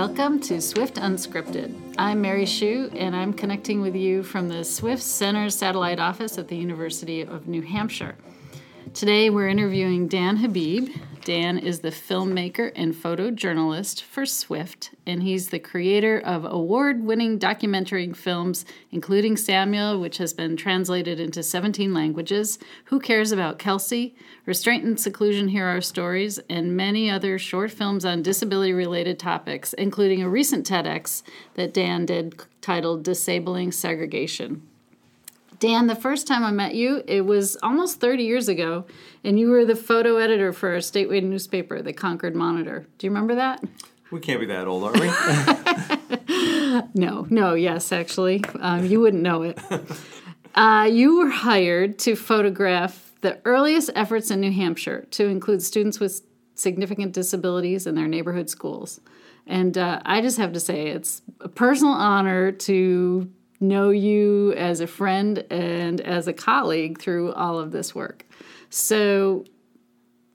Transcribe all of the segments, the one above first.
Welcome to Swift Unscripted. I'm Mary Schuh, and I'm connecting with you from the Swift Center satellite office at the University of New Hampshire. Today we're interviewing Dan Habib. Dan is the filmmaker and photojournalist for Swift, and he's the creator of award winning documentary films, including Samuel, which has been translated into 17 languages, Who Cares About Kelsey, Restraint and Seclusion Hear Our Stories, and many other short films on disability related topics, including a recent TEDx that Dan did titled Disabling Segregation. Dan, the first time I met you, it was almost 30 years ago, and you were the photo editor for a statewide newspaper, the Concord Monitor. Do you remember that? We can't be that old, are we? no, no, yes, actually. Um, you wouldn't know it. Uh, you were hired to photograph the earliest efforts in New Hampshire to include students with significant disabilities in their neighborhood schools. And uh, I just have to say, it's a personal honor to know you as a friend and as a colleague through all of this work. So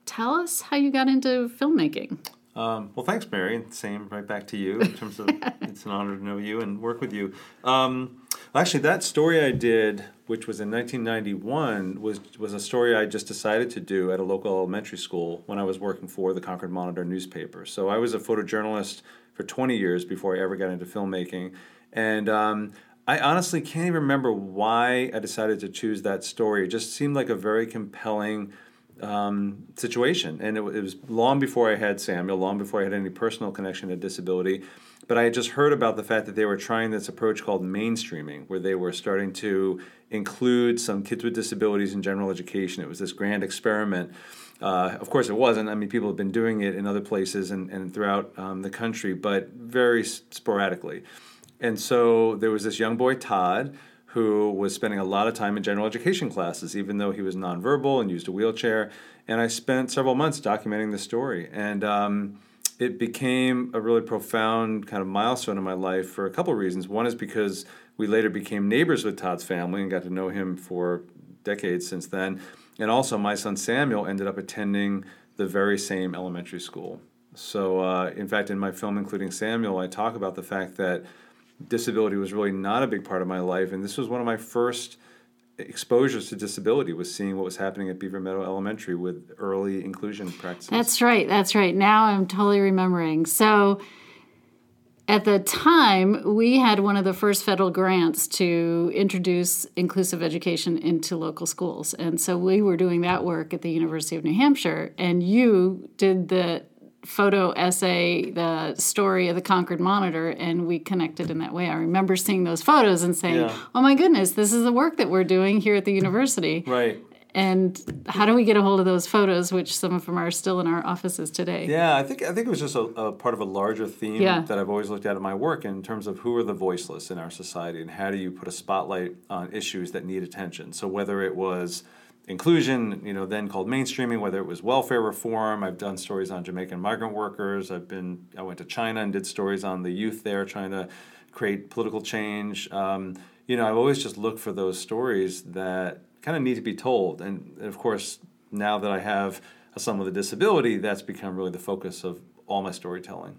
tell us how you got into filmmaking. Um, well, thanks, Mary. Same right back to you in terms of it's an honor to know you and work with you. Um, actually, that story I did, which was in 1991, was was a story I just decided to do at a local elementary school when I was working for the Concord Monitor newspaper. So I was a photojournalist for 20 years before I ever got into filmmaking, and um, I honestly can't even remember why I decided to choose that story. It just seemed like a very compelling um, situation. And it, it, was long before I had Samuel, long before I had any personal connection to disability. But I had just heard about the fact that they were trying this approach called mainstreaming, where they were starting to include some kids with disabilities in general education. It was this grand experiment. Uh, of course, it wasn't. I mean, people have been doing it in other places and, and throughout um, the country, but very sporadically. And so there was this young boy, Todd, who was spending a lot of time in general education classes, even though he was nonverbal and used a wheelchair. And I spent several months documenting the story. And um, it became a really profound kind of milestone in my life for a couple of reasons. One is because we later became neighbors with Todd's family and got to know him for decades since then. And also, my son Samuel ended up attending the very same elementary school. So, uh, in fact, in my film, including Samuel, I talk about the fact that disability was really not a big part of my life, and this was one of my first exposures to disability was seeing what was happening at Beaver Meadow Elementary with early inclusion practices. That's right. That's right. Now I'm totally remembering. So at the time, we had one of the first federal grants to introduce inclusive education into local schools. And so we were doing that work at the University of New Hampshire, and you did the photo essay, the story of the Concord Monitor, and we connected in that way. I remember seeing those photos and saying, yeah. "Oh my goodness, this is the work that we're doing here at the university." Right. And how do we get a hold of those photos, which some of them are still in our offices today? Yeah, I think I think it was just a, a part of a larger theme yeah. that I've always looked at in my work in terms of who are the voiceless in our society and how do you put a spotlight on issues that need attention. So whether it was inclusion, you know, then called mainstreaming, whether it was welfare reform. I've done stories on Jamaican migrant workers. I've been, I went to China and did stories on the youth there trying to create political change. Um, you know, I've always just looked for those stories that kind of need to be told. And, and of course, now that I have son with a disability, that's become really the focus of all my storytelling.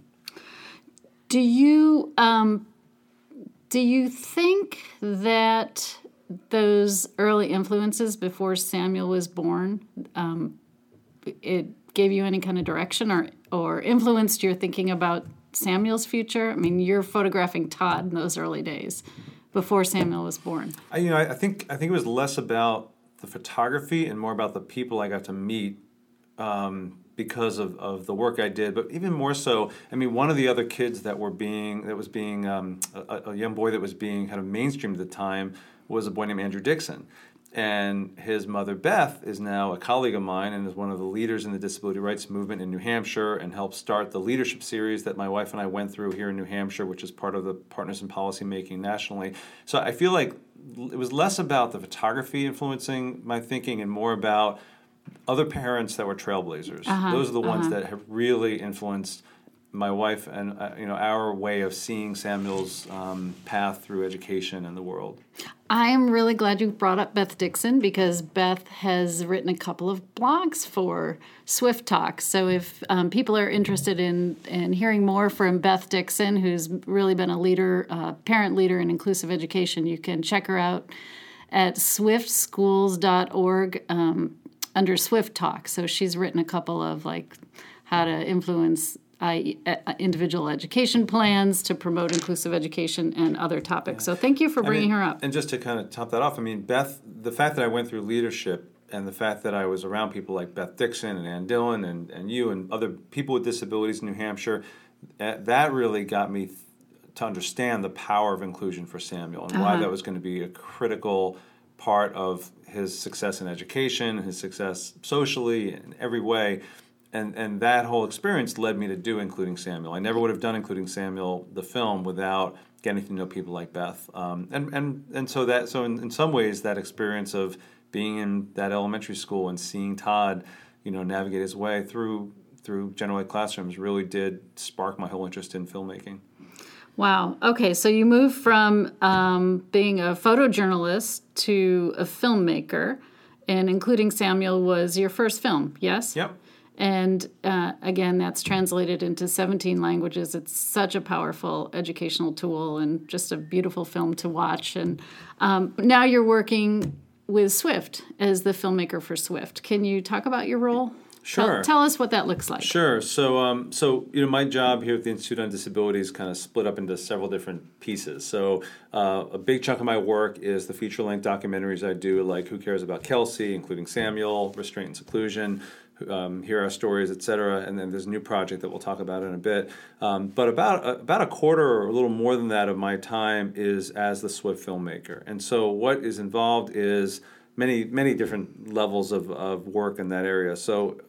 Do you um, do you think that those early influences before Samuel was born, um, it gave you any kind of direction or or influenced your thinking about Samuel's future? I mean, you're photographing Todd in those early days before Samuel was born. I, you know, I, I think I think it was less about the photography and more about the people I got to meet. Um, because of, of the work I did, but even more so, I mean, one of the other kids that were being that was being um, a, a, young boy that was being kind of mainstream at the time was a boy named Andrew Dixon. And his mother, Beth, is now a colleague of mine and is one of the leaders in the disability rights movement in New Hampshire and helped start the leadership series that my wife and I went through here in New Hampshire, which is part of the Partners in Policy Making nationally. So I feel like it was less about the photography influencing my thinking and more about other parents that were trailblazers. Uh-huh, Those are the ones uh-huh. that have really influenced my wife and uh, you know our way of seeing Samuel's um, path through education and the world. I am really glad you brought up Beth Dixon because Beth has written a couple of blogs for Swift Talk. So if um, people are interested in in hearing more from Beth Dixon, who's really been a leader, uh, parent leader in inclusive education, you can check her out at swiftschools.org um, under Swift Talk. So she's written a couple of like how to influence uh, individual education plans to promote inclusive education and other topics. So thank you for bringing I mean, her up. And just to kind of top that off, I mean, Beth, the fact that I went through leadership and the fact that I was around people like Beth Dixon and Ann Dillon and, and you and other people with disabilities in New Hampshire, that really got me th- to understand the power of inclusion for Samuel and uh-huh. why that was going to be a critical part of his success in education, his success socially, in every way and and that whole experience led me to do including Samuel. I never would have done including Samuel the film without getting to know people like Beth. Um, and and and so that so in, in some ways that experience of being in that elementary school and seeing Todd, you know, navigate his way through through general ed classrooms really did spark my whole interest in filmmaking. Wow. Okay, so you moved from um, being a photojournalist to a filmmaker, and including Samuel was your first film. Yes. Yep. And uh, again, that's translated into 17 languages. It's such a powerful educational tool and just a beautiful film to watch. And um, now you're working with Swift as the filmmaker for Swift. Can you talk about your role? Sure. Tell, tell us what that looks like. Sure. So, um, so you know, my job here at the Institute on Disability is kind of split up into several different pieces. So, uh, a big chunk of my work is the feature-length documentaries I do, like Who Cares About Kelsey, including Samuel, Restraint and Seclusion um, hear our stories, etc. And then there's a new project that we'll talk about in a bit. Um, but about a, about a quarter or a little more than that of my time is as the Swift filmmaker. And so what is involved is many many different levels of, of work in that area. So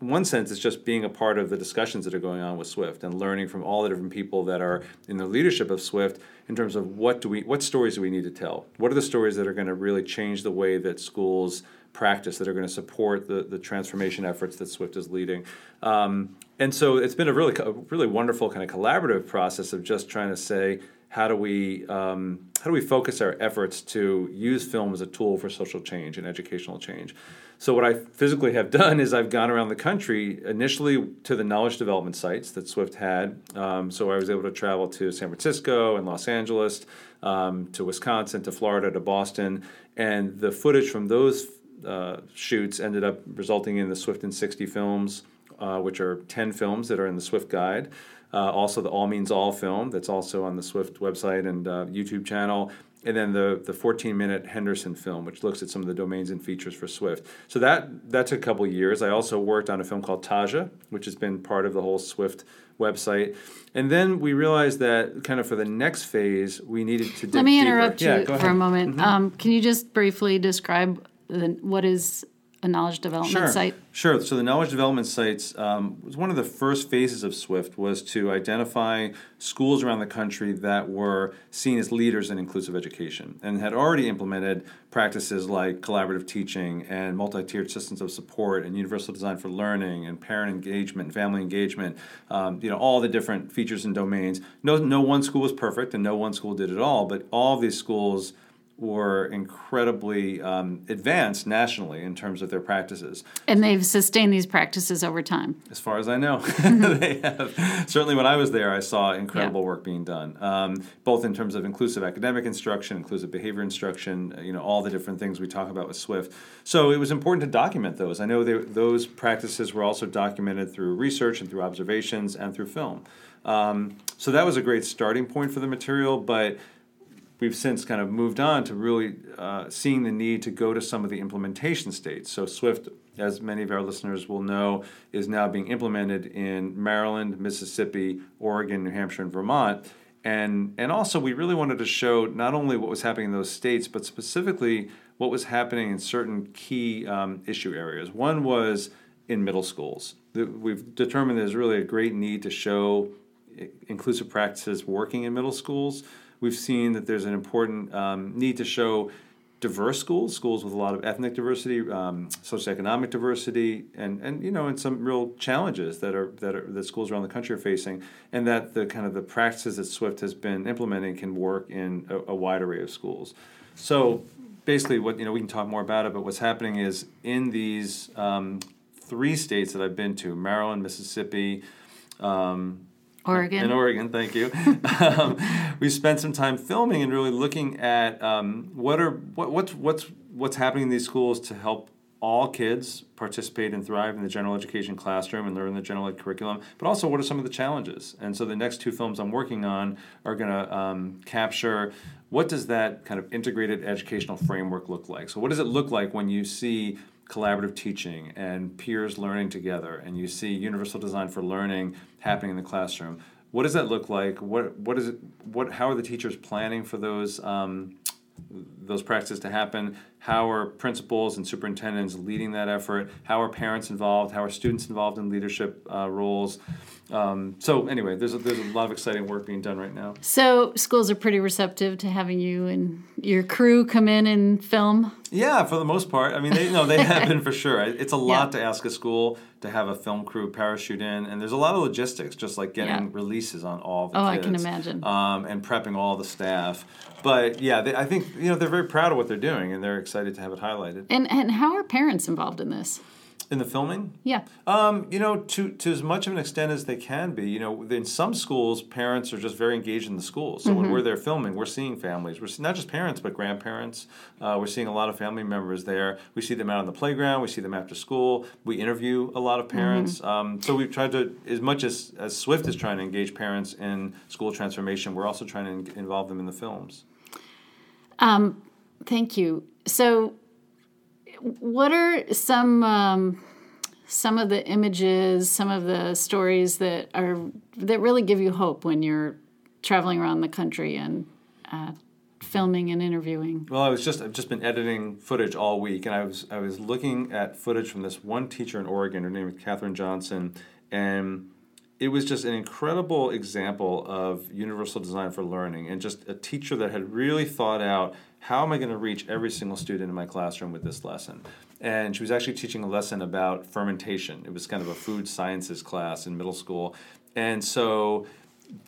in one sense, it's just being a part of the discussions that are going on with Swift and learning from all the different people that are in the leadership of Swift in terms of what do we what stories do we need to tell? What are the stories that are going to really change the way that schools practice that are going to support the, the transformation efforts that Swift is leading. Um, and so it's been a really, a really wonderful kind of collaborative process of just trying to say, how do we um, how do we focus our efforts to use film as a tool for social change and educational change? So what I physically have done is I've gone around the country initially to the knowledge development sites that Swift had. Um, so I was able to travel to San Francisco and Los Angeles, um, to Wisconsin, to Florida, to Boston, and the footage from those uh, shoots ended up resulting in the Swift in 60 films, uh, which are 10 films that are in the Swift Guide. Uh, also, the All Means All film that's also on the Swift website and uh, YouTube channel. And then the, the 14 minute Henderson film, which looks at some of the domains and features for Swift. So that, that took a couple years. I also worked on a film called Taja, which has been part of the whole Swift website. And then we realized that kind of for the next phase, we needed to Let me interrupt you for a moment. Mm-hmm. Um, can you just briefly describe the, what is a knowledge development sure. site? Sure. So the knowledge development sites um, was one of the first phases of Swift was to identify schools around the country that were seen as leaders in inclusive education and had already implemented practices like collaborative teaching and multi-tiered systems of support and universal design for learning and parent engagement and family engagement. Um, you know all the different features and domains. No, no one school was perfect and no one school did it all, but all of these schools were incredibly um, advanced nationally in terms of their practices. And they've sustained these practices over time. As far as I know, they have. Certainly, when I was there, I saw incredible yeah. work being done, um, both in terms of inclusive academic instruction, inclusive behavior instruction, you know, all the different things we talk about with Swift. So it was important to document those. I know they, those practices were also documented through research and through observations and through film. Um, so that was a great starting point for the material, but we've since kind of moved on to really uh, seeing the need to go to some of the implementation states. So Swift, as many of our listeners will know, is now being implemented in Maryland, Mississippi, Oregon, New Hampshire, and Vermont. And, and also, we really wanted to show not only what was happening in those states, but specifically what was happening in certain key um, issue areas. One was in middle schools. We've determined there's really a great need to show inclusive practices working in middle schools we've seen that there's an important um, need to show diverse schools, schools with a lot of ethnic diversity, um, socioeconomic diversity, and, and you know, and some real challenges that are that are that schools around the country are facing, and that the kind of the practices that Swift has been implementing can work in a, a wide array of schools. So basically, what you know, we can talk more about it, but what's happening is in these um, three states that I've been to, Maryland, Mississippi. Um, Oregon. In Oregon, thank you. um, we spent some time filming and really looking at um, what are what, what's what's what's happening in these schools to help all kids participate and thrive in the general education classroom and learn the general ed curriculum, but also what are some of the challenges. And so the next two films I'm working on are going to um, capture what does that kind of integrated educational framework look like. So what does it look like when you see collaborative teaching and peers learning together and you see universal design for learning happening in the classroom. What does that look like? What what is it what how are the teachers planning for those um, those practices to happen? How are principals and superintendents leading that effort? How are parents involved? How are students involved in leadership uh, roles? Um, so anyway, there's a, there's a lot of exciting work being done right now. So schools are pretty receptive to having you and your crew come in and film. Yeah, for the most part. I mean, they no, they have been for sure. It's a lot yeah. to ask a school to have a film crew parachute in, and there's a lot of logistics, just like getting yeah. releases on all the oh, kids. I can imagine. Um, and prepping all the staff. But yeah, they, I think you know they're very proud of what they're doing, and they're excited to have it highlighted. And and how are parents involved in this? In the filming? Yeah. Um, you know, to to as much of an extent as they can be. You know, in some schools, parents are just very engaged in the schools. So mm-hmm. when we're there filming, we're seeing families. We're not just parents, but grandparents. Uh, we're seeing a lot of family members there. We see them out on the playground. We see them after school. We interview a lot of parents. Mm-hmm. Um, so we've tried to, as much as as Swift is trying to engage parents in school transformation, we're also trying to involve them in the films. Um, thank you. So what are some um, some of the images, some of the stories that are that really give you hope when you're traveling around the country and uh, filming and interviewing? Well, I was just I've just been editing footage all week, and I was I was looking at footage from this one teacher in Oregon. Her name is Catherine Johnson, and it was just an incredible example of universal design for learning and just a teacher that had really thought out how am I going to reach every single student in my classroom with this lesson? And she was actually teaching a lesson about fermentation. It was kind of a food sciences class in middle school. And so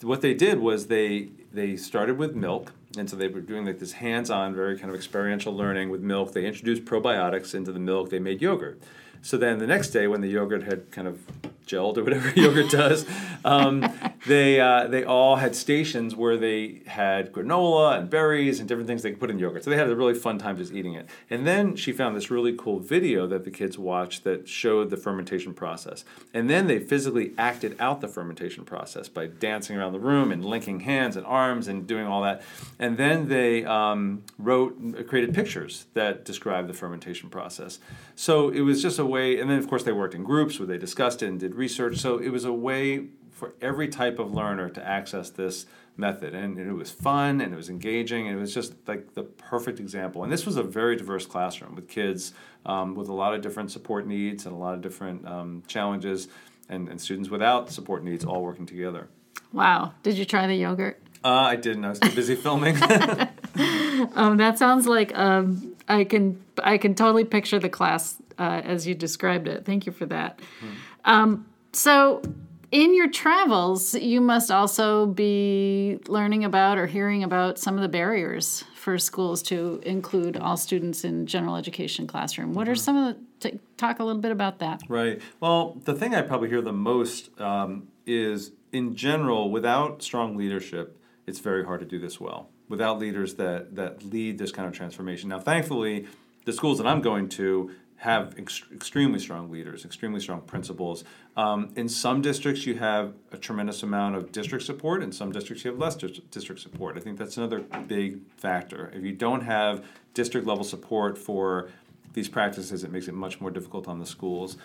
what they did was they they started with milk and so they were doing like this hands-on very kind of experiential learning with milk they introduced probiotics into the milk they made yogurt so then the next day when the yogurt had kind of gelled or whatever yogurt does. Um, they uh, they all had stations where they had granola and berries and different things they could put in yogurt. So they had a really fun time just eating it. And then she found this really cool video that the kids watched that showed the fermentation process. And then they physically acted out the fermentation process by dancing around the room and linking hands and arms and doing all that. And then they um, wrote created pictures that described the fermentation process. So it was just a way. And then of course they worked in groups where they discussed it and did research. So it was a way for every type of learner to access this method. And it was fun and it was engaging and it was just like the perfect example. And this was a very diverse classroom with kids um, with a lot of different support needs and a lot of different um, challenges and, and students without support needs all working together. Wow. Did you try the yogurt? Uh, I didn't. I was too busy filming. um, that sounds like um, I can I can totally picture the class uh, as you described it. Thank you for that. Hmm. Um, so, in your travels, you must also be learning about or hearing about some of the barriers for schools to include all students in general education classroom. What mm-hmm. are some of the, to talk a little bit about that? Right. Well, the thing I probably hear the most um, is in general, without strong leadership, it's very hard to do this well. Without leaders that, that lead this kind of transformation. Now, thankfully, the schools that I'm going to have ex- extremely strong leaders, extremely strong principals. Um, in some districts, you have a tremendous amount of district support. In some districts, you have less dis- district support. I think that's another big factor. If you don't have district level support for these practices, it makes it much more difficult on the schools.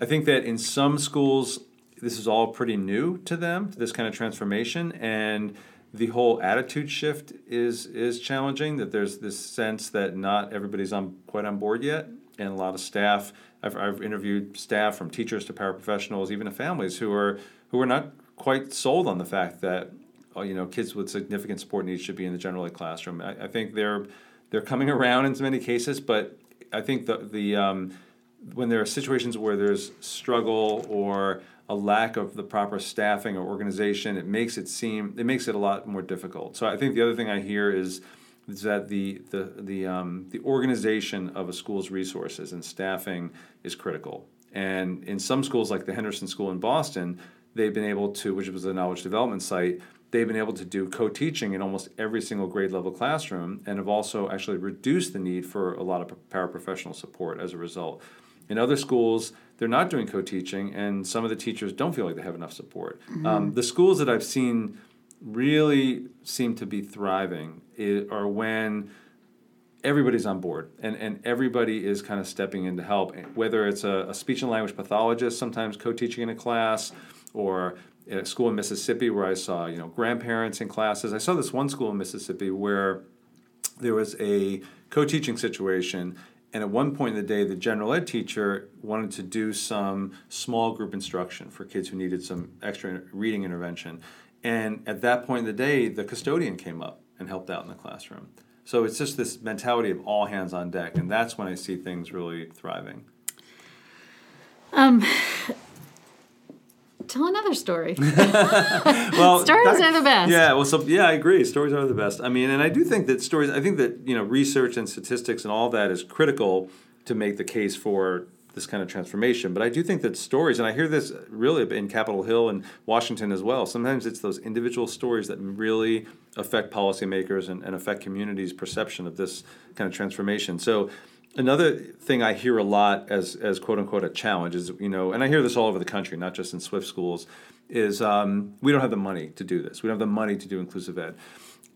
I think that in some schools, this is all pretty new to them, this kind of transformation, and the whole attitude shift is is challenging. That there's this sense that not everybody's on quite on board yet, and a lot of staff. I've, I've interviewed staff from teachers to paraprofessionals, even to families who are who are not quite sold on the fact that uh, you know kids with significant support needs should be in the general ed classroom. I, I think they're they're coming around in many cases, but I think the the um, when there are situations where there's struggle or a lack of the proper staffing or organization, it makes it seem it makes it a lot more difficult. So I think the other thing I hear is is that the the the um, the organization of a school's resources and staffing is critical. And in some schools, like the Henderson School in Boston, they've been able to, which was a knowledge development site, they've been able to do co-teaching in almost every single grade level classroom, and have also actually reduced the need for a lot of paraprofessional support as a result. In other schools, they're not doing co-teaching, and some of the teachers don't feel like they have enough support. Mm-hmm. Um, the schools that I've seen really seem to be thriving are when everybody's on board and, and everybody is kind of stepping in to help eh, whether it's a, a speech and language pathologist sometimes co-teaching in a class or a school in mississippi where i saw you know grandparents in classes. I saw this one school in mississippi where there was a co-teaching situation and at one point in the day the general ed teacher wanted to do some small group instruction for kids who needed some extra reading intervention and at that point in the day, the custodian came up and helped out in the classroom. So it's just this mentality of all hands on deck, and that's when I see things really thriving. Um, tell another story. well, stories that, are the best. Yeah, well, so yeah, I agree. Stories are the best. I mean, and I do think that stories. I think that you know, research and statistics and all that is critical to make the case for this kind of transformation. But I do think that stories, and I hear this really in Capitol Hill and Washington as well, sometimes it's those individual stories that really affect policymakers and, and affect communities' perception of this kind of transformation. So another thing I hear a lot as, as quote unquote a challenge is, you know, and I hear this all over the country, not just in Swift schools, is um, we don't have the money to do this. We don't have the money to do inclusive ed.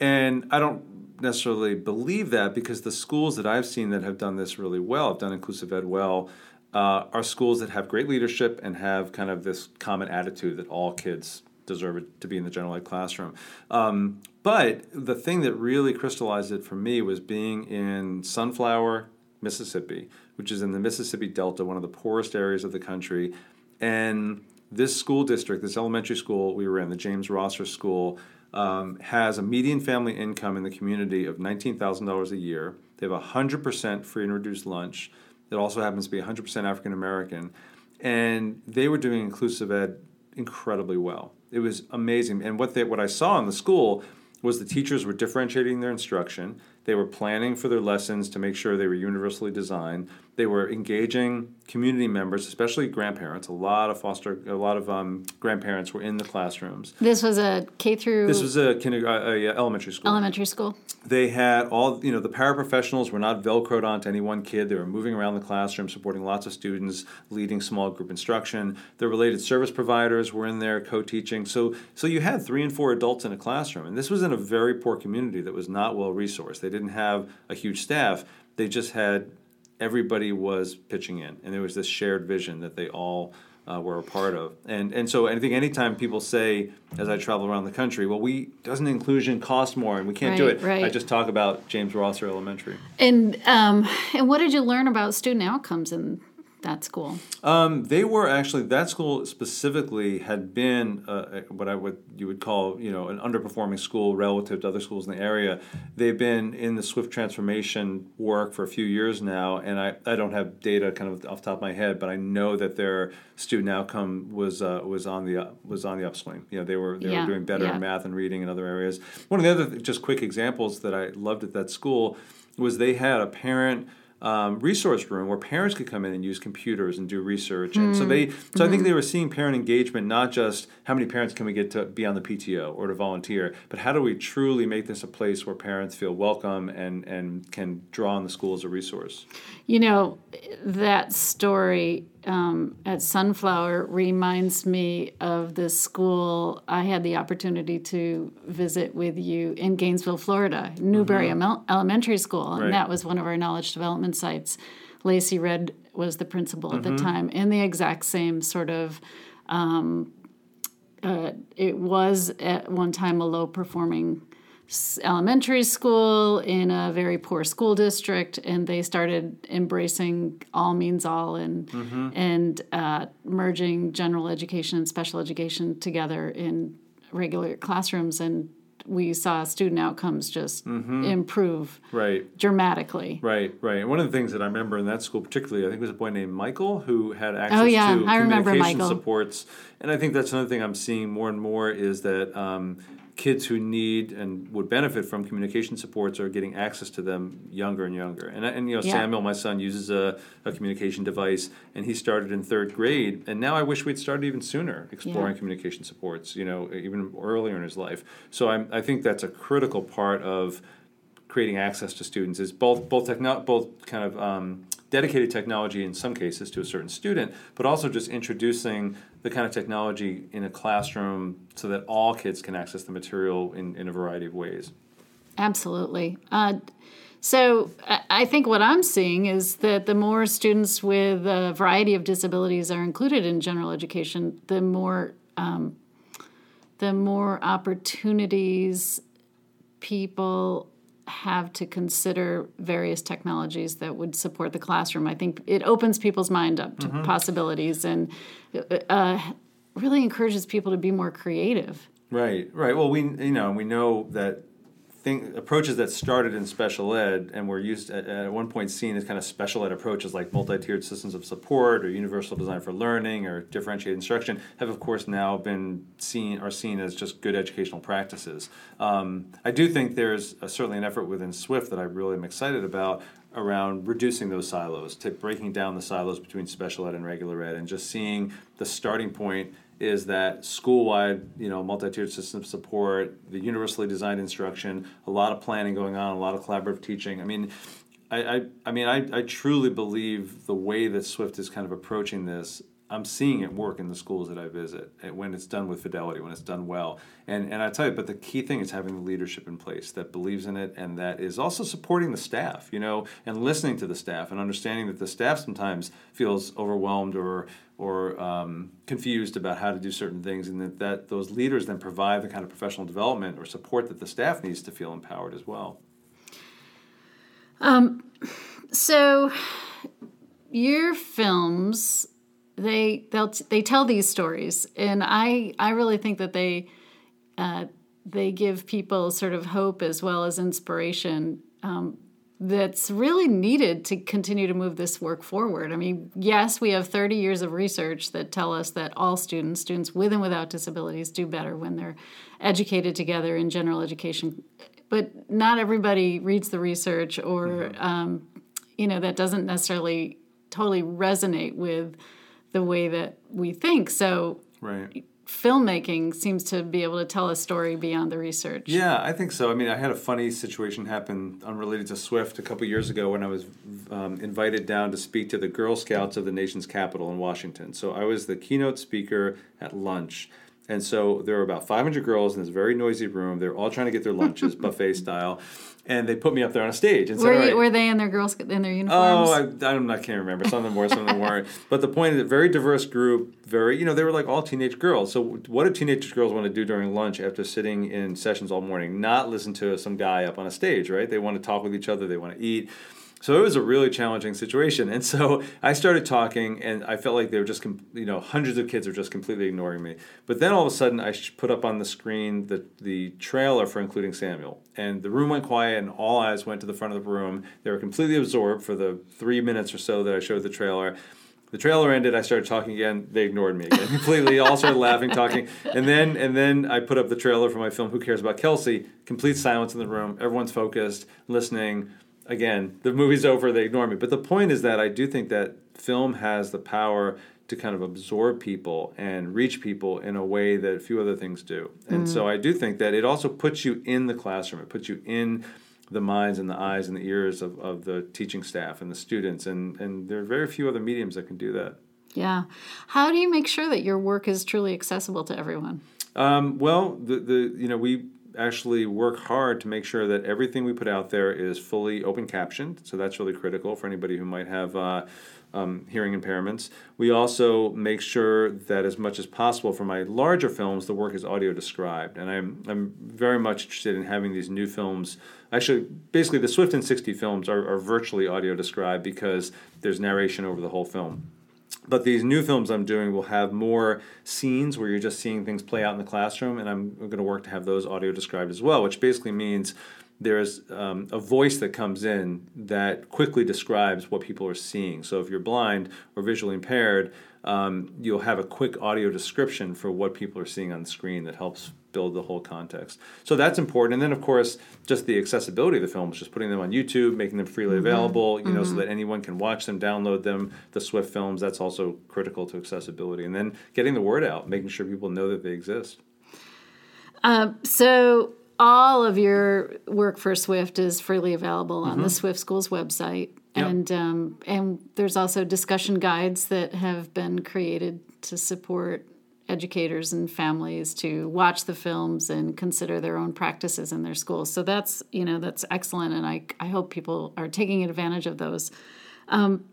And I don't necessarily believe that because the schools that I've seen that have done this really well, have done inclusive ed well, uh, are schools that have great leadership and have kind of this common attitude that all kids deserve to be in the general ed classroom. Um, but the thing that really crystallized it for me was being in Sunflower, Mississippi, which is in the Mississippi Delta, one of the poorest areas of the country. And this school district, this elementary school we were in, the James Rosser School, um, has a median family income in the community of $19,000 a year. They have 100% free and reduced lunch that also happens to be 100% African American. And they were doing inclusive ed incredibly well. It was amazing. And what they, what I saw in the school was the teachers were differentiating their instruction. They were planning for their lessons to make sure they were universally designed. They were engaging community members, especially grandparents. A lot of foster, a lot of um, grandparents were in the classrooms. This was a K through. This was a, kinder, uh, a elementary school. Elementary school. They had all, you know, the paraprofessionals were not velcroed onto any one kid. They were moving around the classroom, supporting lots of students, leading small group instruction. The related service providers were in there co-teaching. So, so you had three and four adults in a classroom, and this was in a very poor community that was not well resourced. They didn't have a huge staff. They just had everybody was pitching in, and there was this shared vision that they all uh, were a part of. And and so I think anytime people say, as I travel around the country, well, we doesn't inclusion cost more, and we can't right, do it. Right. I just talk about James Rosser Elementary. And um, and what did you learn about student outcomes in that school? Um, they were actually that school specifically had been uh, what I would you would call you know an underperforming school relative to other schools in the area. They've been in the Swift transformation work for a few years now, and I, I don't have data kind of off the top of my head, but I know that their student outcome was uh, was on the uh, was on the upswing. You know they were they yeah, were doing better yeah. in math and reading and other areas. One of the other just quick examples that I loved at that school was they had a parent um, resource room where parents could come in and use computers and do research. And so they, so mm-hmm. I think they were seeing parent engagement not just how many parents can we get to be on the PTO or to volunteer, but how do we truly make this a place where parents feel welcome and and can draw on the school as a resource. You know, that story um, at Sunflower reminds me of the school I had the opportunity to visit with you in Gainesville, Florida, Newberry mm-hmm. Elementary School, and that was one of our knowledge development sites. Lacey Redd was the principal mm-hmm. at the mm-hmm. time, in the exact same sort of. Um, uh, it was at one time a low performing elementary school in a very poor school district, and they started embracing all means all and mm-hmm. and uh, merging general education and special education together in regular classrooms. And we saw student outcomes just improve Right. dramatically. Right, right. And one of the things that I remember in that school, particularly, I think it was a boy named Michael who had access Oh, yeah, to I communication supports. And I think that's another thing I'm seeing more and more is that um, kids who need and would benefit from communication supports are getting access to them younger and younger. And, and you know, Yeah. Samuel, my son, uses a, a communication device, and he started in third grade. And now I wish we'd started even sooner exploring Yeah. communication supports. You know, even earlier in his life. So I'm, I think that's a critical part of creating access to students is both both techno- both kind of um, dedicated technology in some cases to a certain student, but also just introducing the kind of technology in a classroom so that all kids can access the material in, in a variety of ways. Absolutely. Uh, so I think what I'm seeing is that the more students with a variety of disabilities are included in general education, the more um, the more opportunities people have to consider various technologies that would support the classroom. I think it opens people's mind up to possibilities and uh, really encourages people to be more creative. Right, right. Well, we you know we know that thing approaches that started in special ed and were used at, at one point seen as kind of special ed approaches like multi-tiered systems of support or universal design for learning or differentiated instruction have of course now been seen are seen as just good educational practices. Um, I do think there's a, certainly an effort within Swift that I really am excited about around reducing those silos, to breaking down the silos between special ed and regular ed, and just seeing the starting point is that school-wide, you know, multi-tiered system support, the universally designed instruction, a lot of planning going on, a lot of collaborative teaching. I mean, I, I, I mean, I, I truly believe the way that Swift is kind of approaching this. I'm seeing it work in the schools that I visit when it's done with fidelity, when it's done well. And and I tell you, but the key thing is having the leadership in place that believes in it and that is also supporting the staff, you know, and listening to the staff and understanding that the staff sometimes feels overwhelmed or or um, confused about how to do certain things, and that, that those leaders then provide the kind of professional development or support that the staff needs to feel empowered as well. Um, So your films they they'll they tell these stories and I I really think that they uh, they give people sort of hope as well as inspiration um, that's really needed to continue to move this work forward. I mean, yes, we have 30 years of research that tell us that all students, students with and without disabilities, do better when they're educated together in general education. But not everybody reads the research, or um, you know, that doesn't necessarily totally resonate with the way that we think. So Right. filmmaking seems to be able to tell a story beyond the research. Yeah, I think so. I mean, I had a funny situation happen unrelated to Swift a couple years ago when I was um, invited down to speak to the Girl Scouts of the nation's capital in Washington. So I was the keynote speaker at lunch. And so there were about 500 girls in this very noisy room. They're all trying to get their lunches, buffet style. And they put me up there on a stage. And said, Were, you, right." were they in their girls in their oh, uniforms? Oh, I, I'm, I can't remember. Some of them were, some of them weren't. But the point is, a very diverse group. Very, you know, they were like all teenage girls. So, what do teenage girls want to do during lunch after sitting in sessions all morning? Not listen to some guy up on a stage, right? They want to talk with each other. They want to eat. So it was a really challenging situation, and so I started talking, and I felt like they were just, you know, hundreds of kids were just completely ignoring me. But then all of a sudden, I put up on the screen the the trailer for including Samuel, and the room went quiet, and all eyes went to the front of the room. They were completely absorbed for the three minutes or so that I showed the trailer. The trailer ended. I started talking again. They ignored me again completely. All started laughing, talking, and then and then I put up the trailer for my film. Who cares about Kelsey? Complete silence in the room. Everyone's focused, listening. Again, the movie's over. They ignore me. But the point is that I do think that film has the power to kind of absorb people and reach people in a way that a few other things do. And so I do think that it also puts you in the classroom. It puts you in the minds and the eyes and the ears of, of the teaching staff and the students. And, and there are very few other mediums that can do that. Yeah. How do you make sure that your work is truly accessible to everyone? Um, well, the, the you know we actually work hard to make sure that everything we put out there is fully open captioned. So that's really critical for anybody who might have uh, um, hearing impairments. We also make sure that as much as possible for my larger films, the work is audio described, and I'm I'm very much interested in having these new films. Actually, basically, the Swift in 60 films are, are virtually audio described because there's narration over the whole film. But these new films I'm doing will have more scenes where you're just seeing things play out in the classroom, and I'm going to work to have those audio described as well, which basically means there's um, a voice that comes in that quickly describes what people are seeing. So if you're blind or visually impaired, um, you'll have a quick audio description for what people are seeing on the screen that helps build the whole context. So that's important. And then, of course, just the accessibility of the films, just putting them on YouTube, making them freely mm-hmm. available, you mm-hmm. know, so that anyone can watch them, download them. The Swift films, that's also critical to accessibility. And then getting the word out, making sure people know that they exist. Uh, so all of your work for Swift is freely available on mm-hmm. the Swift Schools website. Yep. And um, and there's also discussion guides that have been created to support educators and families to watch the films and consider their own practices in their schools. So that's you know that's excellent, and I I hope people are taking advantage of those. Um,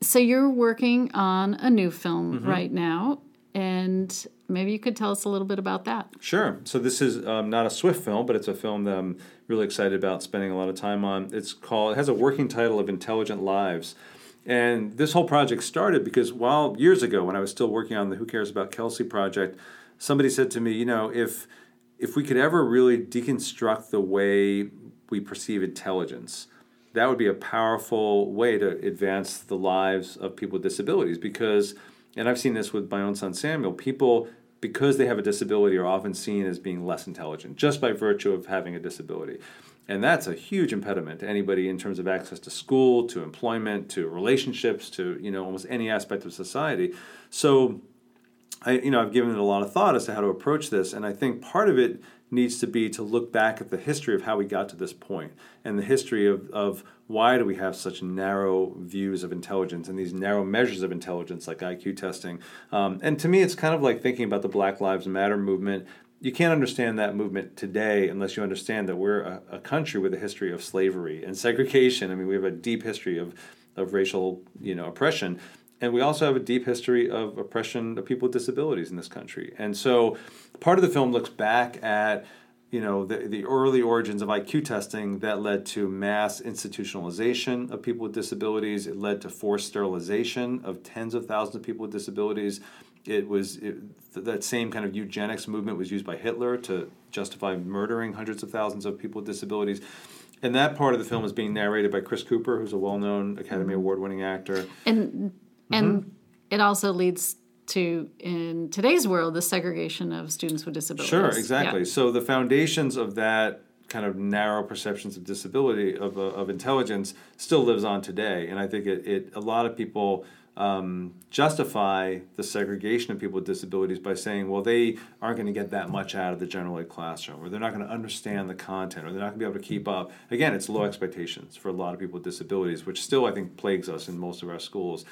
so you're working on a new film mm-hmm. right now, and maybe you could tell us a little bit about that. Sure. So this is um, not a Swift film, but it's a film that I'm really excited about spending a lot of time on. It's called. It has a working title of Intelligent Lives. And this whole project started because while years ago, when I was still working on the Who Cares About Kelsey project, somebody said to me, you know, if if we could ever really deconstruct the way we perceive intelligence, that would be a powerful way to advance the lives of people with disabilities because and I've seen this with my own son Samuel, people because they have a disability are often seen as being less intelligent just by virtue of having a disability. And that's a huge impediment to anybody in terms of access to school, to employment, to relationships, to you know almost any aspect of society. So I you know I've given it a lot of thought as to how to approach this and I think part of it needs to be to look back at the history of how we got to this point and the history of, of why do we have such narrow views of intelligence and these narrow measures of intelligence like IQ testing. Um, and to me, it's kind of like thinking about the Black Lives Matter movement. You can't understand that movement today unless you understand that we're a, a country with a history of slavery and segregation. I mean, we have a deep history of, of racial you know, oppression and we also have a deep history of oppression of people with disabilities in this country. And so part of the film looks back at you know the, the early origins of IQ testing that led to mass institutionalization of people with disabilities. It led to forced sterilization of tens of thousands of people with disabilities. It was it, that same kind of eugenics movement was used by Hitler to justify murdering hundreds of thousands of people with disabilities. And that part of the film is being narrated by Chris Cooper, who's a well-known Academy Award-winning actor. And and mm-hmm. it also leads to in today's world the segregation of students with disabilities. Sure, exactly. Yeah. So the foundations of that kind of narrow perceptions of disability of, uh, of intelligence still lives on today, and I think it, it a lot of people um, justify the segregation of people with disabilities by saying, well, they aren't going to get that much out of the general ed classroom, or they're not going to understand the content, or they're not going to be able to keep up. Again, it's low expectations for a lot of people with disabilities, which still I think plagues us in most of our schools.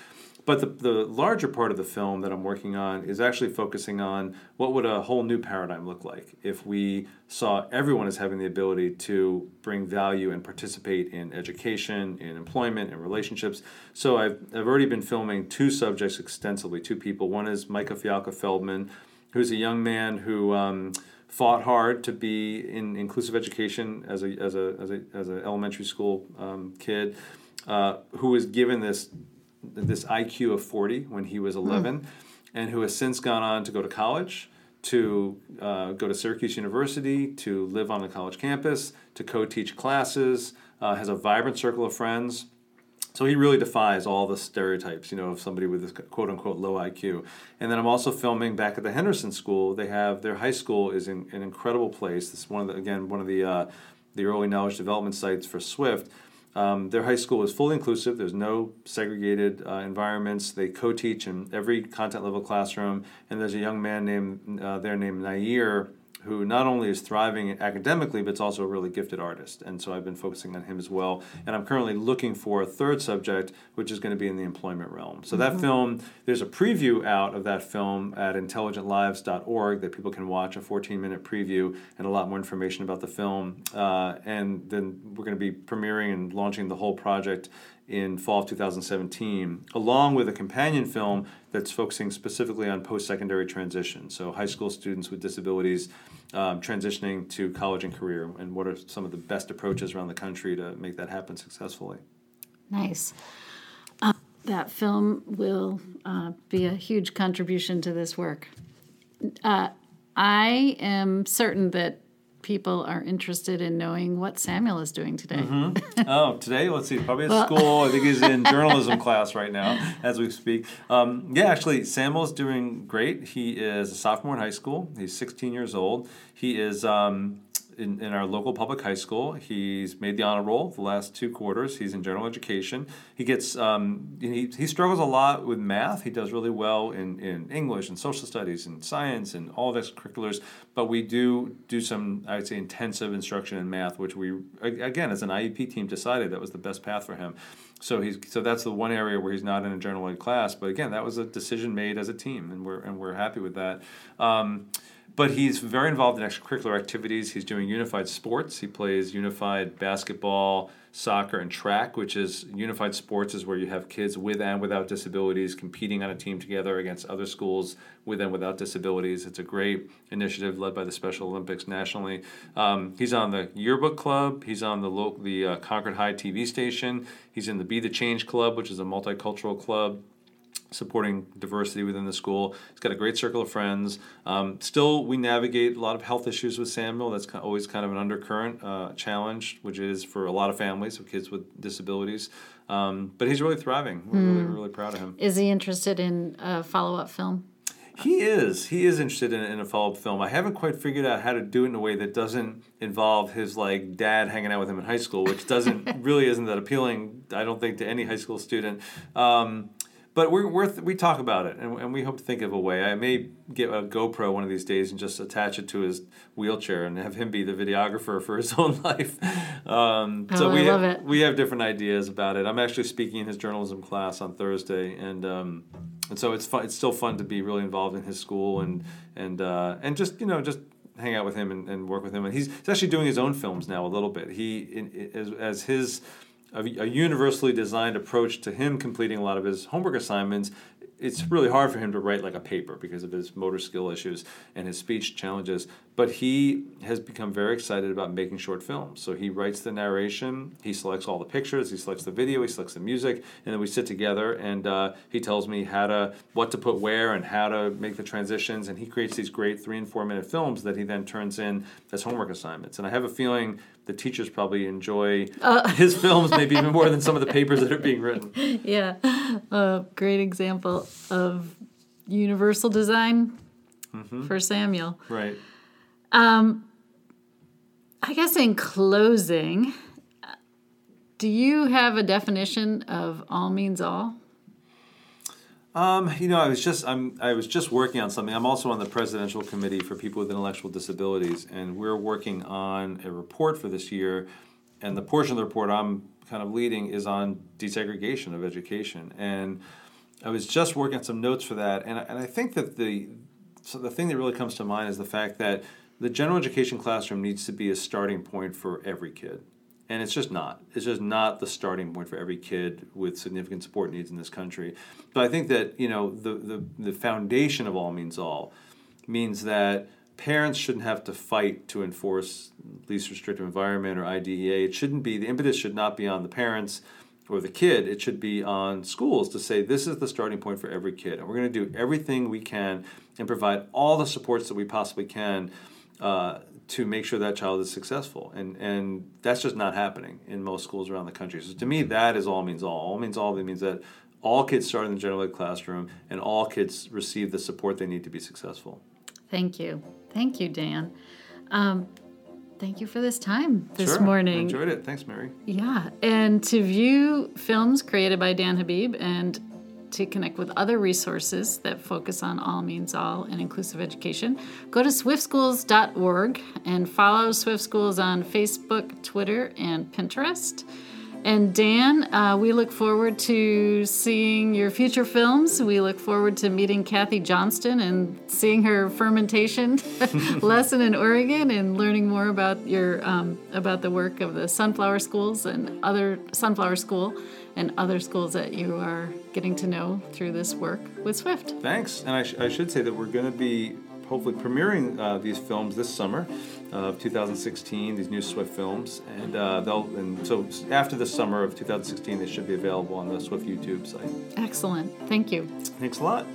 But the, the larger part of the film that I'm working on is actually focusing on what would a whole new paradigm look like if we saw everyone as having the ability to bring value and participate in education, in employment, in relationships. So I've, I've already been filming two subjects extensively, two people. One is Micah Fialka Feldman, who's a young man who um, fought hard to be in inclusive education as a, as a, as a, as an elementary school um, kid. Uh, who was given this this IQ of 40 when he was 11, mm. and who has since gone on to go to college, to uh, go to Syracuse University, to live on the college campus, to co teach classes, uh, has a vibrant circle of friends. So he really defies all the stereotypes, you know, of somebody with this quote unquote low IQ. And then I'm also filming back at the Henderson School. They have their high school is in, an incredible place. This is one of the again one of the uh, the early knowledge development sites for Swift. Um, their high school is fully inclusive. There's no segregated uh, environments. They co-teach in every content level classroom. And there's a young man named uh, there named Naieer who not only is thriving academically, but is also a really gifted artist. And so I've been focusing on him as well. And I'm currently looking for a third subject, which is going to be in the employment realm. So mm-hmm. that film, there's a preview out of that film at intelligentlives.org that people can watch, a 14 minute preview and a lot more information about the film. Uh, and then we're going to be premiering and launching the whole project in fall of 2017, along with a companion film that's focusing specifically on post secondary transition. So, high school students with disabilities um, transitioning to college and career, and what are some of the best approaches around the country to make that happen successfully. Nice. Um, that film will uh, be a huge contribution to this work. Uh, I am certain that people are interested in knowing what Samuel is doing today. Mm-hmm. oh, today? Let's see. Probably at well, school. I think he's in journalism class right now as we speak. Um, yeah, actually, Samuel's doing great. He is a sophomore in high school. He's 16 years old. He is. Um, in, in our local public high school. He's made the honor roll the last two quarters. He's in general education. He gets um, he, he struggles a lot with math. He does really well in, in English and social studies and science and all of extracurriculars. But we do do some I would say intensive instruction in math, which we again as an IEP team decided that was the best path for him. So he's so that's the one area where he's not in a general ed class. But again, that was a decision made as a team, and we're and we're happy with that. Um, but he's very involved in extracurricular activities. He's doing unified sports. He plays unified basketball, soccer, and track, which is unified sports is where you have kids with and without disabilities competing on a team together against other schools with and without disabilities. It's a great initiative led by the Special Olympics nationally. Um, he's on the yearbook club. He's on the the uh, Concord High TV station. He's in the Be the Change Club, which is a multicultural club supporting diversity within the school. He's got a great circle of friends. Um, still, we navigate a lot of health issues with Samuel. That's always kind of an undercurrent uh, challenge, which is for a lot of families of kids with disabilities. Um, but he's really thriving. We're mm. really, really proud of him. Is he interested in a follow up film? He is. He is interested in, in a follow up film. I haven't quite figured out how to do it in a way that doesn't involve his like dad hanging out with him in high school, which doesn't really isn't that appealing. I don't think to any high school student. Um, but we're, we're we talk about it and, and we hope to think of a way. I may get a GoPro one of these days and just attach it to his wheelchair and have him be the videographer for his own life. Um, oh, so we have, it. we have different ideas about it. I'm actually speaking in his journalism class on Thursday, and um, and so it's fun. It's still fun to be really involved in his school and and uh, and just you know just hang out with him and, and work with him. And he's, he's actually doing his own films now a little bit. He in, as, as his a, a universally designed approach to him completing a lot of his homework assignments it's really hard for him to write like a paper because of his motor skill issues and his speech challenges. But he has become very excited about making short films. So he writes the narration, he selects all the pictures, he selects the video, he selects the music, and then we sit together and uh, he tells me how to what to put where and how to make the transitions. And he creates these great three and four minute films that he then turns in as homework assignments. And I have a feeling the teachers probably enjoy uh. his films maybe even more than some of the papers that are being written. Yeah, a great example of universal design mm-hmm. for Samuel. Right. Um, I guess in closing, do you have a definition of all means all? Um, you know, I was just I'm I was just working on something. I'm also on the presidential committee for people with intellectual disabilities, and we're working on a report for this year. And the portion of the report I'm kind of leading is on desegregation of education. And I was just working on some notes for that, and and I think that the so the thing that really comes to mind is the fact that the general education classroom needs to be a starting point for every kid and it's just not. It's just not the starting point for every kid with significant support needs in this country. But I think that you know the the, the foundation of all means all means that parents shouldn't have to fight to enforce least restrictive environment or IDEA. It shouldn't be the impetus should not be on the parents or the kid. It should be on schools to say this is the starting point for every kid, and we're going to do everything we can and provide all the supports that we possibly can. Uh, to make sure that child is successful. And, and that's just not happening in most schools around the country. So to me, that is all means all. All means all It means that all kids start in the general ed classroom and all kids receive the support they need to be successful. Thank you. Thank you, Dan. Um, thank you for this time this sure. morning. I enjoyed it. Thanks, Mary. Yeah. And to view films created by Dan Habib and to connect with other resources that focus on all means all and inclusive education, go to swiftschools.org and follow Swift Schools on Facebook, Twitter, and Pinterest. And Dan, uh, we look forward to seeing your future films. We look forward to meeting Kathy Johnston and seeing her fermentation lesson in Oregon and learning more about your um, about the work of the Sunflower Schools and other Sunflower School and other schools that you are getting to know through this work with Swift. Thanks. And I, sh- I should say that we're going to be hopefully premiering uh, these films this summer of 2016. These new Swift films, and uh, they'll and so after the summer of 2016, they should be available on the Swift YouTube site. Excellent. Thank you. Thanks a lot.